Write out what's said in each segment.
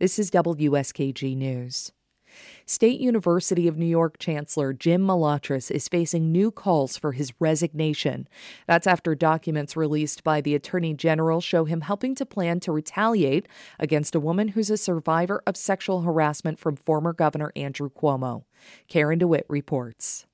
This is WSKG News. State University of New York Chancellor Jim Malatras is facing new calls for his resignation. That's after documents released by the Attorney General show him helping to plan to retaliate against a woman who's a survivor of sexual harassment from former Governor Andrew Cuomo. Karen DeWitt reports.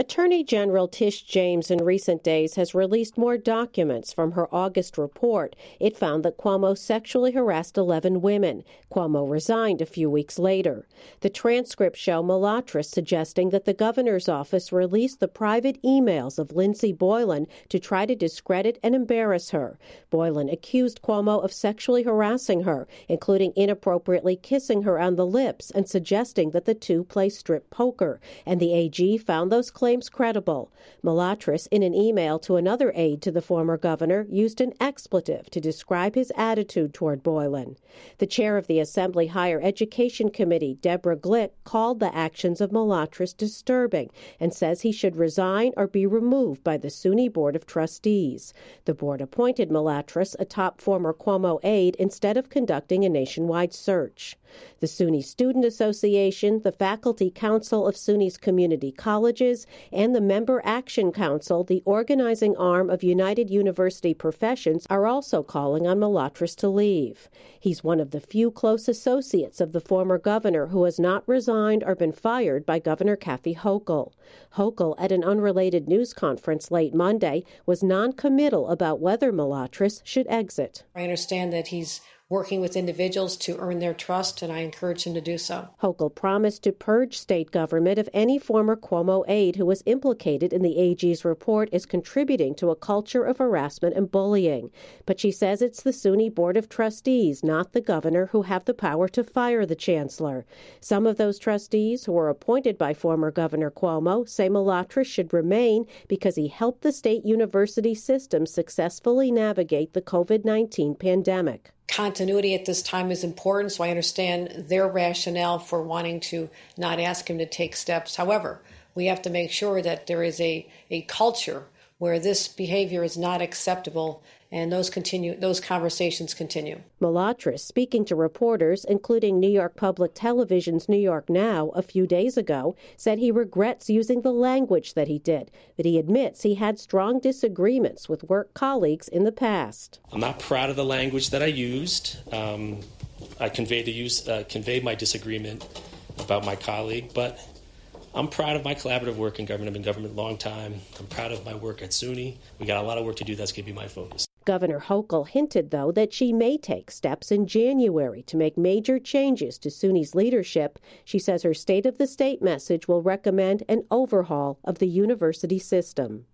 Attorney General Tish James in recent days has released more documents from her August report. It found that Cuomo sexually harassed 11 women. Cuomo resigned a few weeks later. The transcripts show Malatras suggesting that the governor's office released the private emails of Lindsey Boylan to try to discredit and embarrass her. Boylan accused Cuomo of sexually harassing her, including inappropriately kissing her on the lips and suggesting that the two play strip poker. And the AG found those claims claims credible. Malatras, in an email to another aide to the former governor, used an expletive to describe his attitude toward Boylan. The chair of the Assembly Higher Education Committee, Deborah Glick, called the actions of Malatras disturbing and says he should resign or be removed by the SUNY Board of Trustees. The board appointed Malatras, a top former Cuomo aide, instead of conducting a nationwide search. The SUNY Student Association, the Faculty Council of SUNY's community colleges, and the Member Action Council, the organizing arm of United University Professions, are also calling on Malatras to leave. He's one of the few close associates of the former governor who has not resigned or been fired by Governor Kathy Hochul. Hochul, at an unrelated news conference late Monday, was noncommittal about whether Malatras should exit. I understand that he's working with individuals to earn their trust, and I encourage him to do so. Hochul promised to purge state government of any former Cuomo aide who was implicated in the AG's report as contributing to a culture of harassment and bullying. But she says it's the SUNY Board of Trustees, not the governor, who have the power to fire the chancellor. Some of those trustees, who were appointed by former Governor Cuomo, say Malatras should remain because he helped the state university system successfully navigate the COVID 19 pandemic continuity at this time is important, so I understand their rationale for wanting to not ask him to take steps. However, we have to make sure that there is a, a culture where this behavior is not acceptable and those continue those conversations continue. Malatras, speaking to reporters, including New York Public Television's New York Now a few days ago, said he regrets using the language that he did, but he admits he had strong disagreements with work colleagues in the past. I'm not proud of the language that I used. Um, I conveyed to use uh, conveyed my disagreement about my colleague, but I'm proud of my collaborative work in government. I've been government a long time. I'm proud of my work at SUNY. We got a lot of work to do. That's going to be my focus. Governor Hochul hinted, though, that she may take steps in January to make major changes to SUNY's leadership. She says her State of the State message will recommend an overhaul of the university system.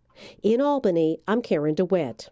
In Albany, I'm Karen DeWitt.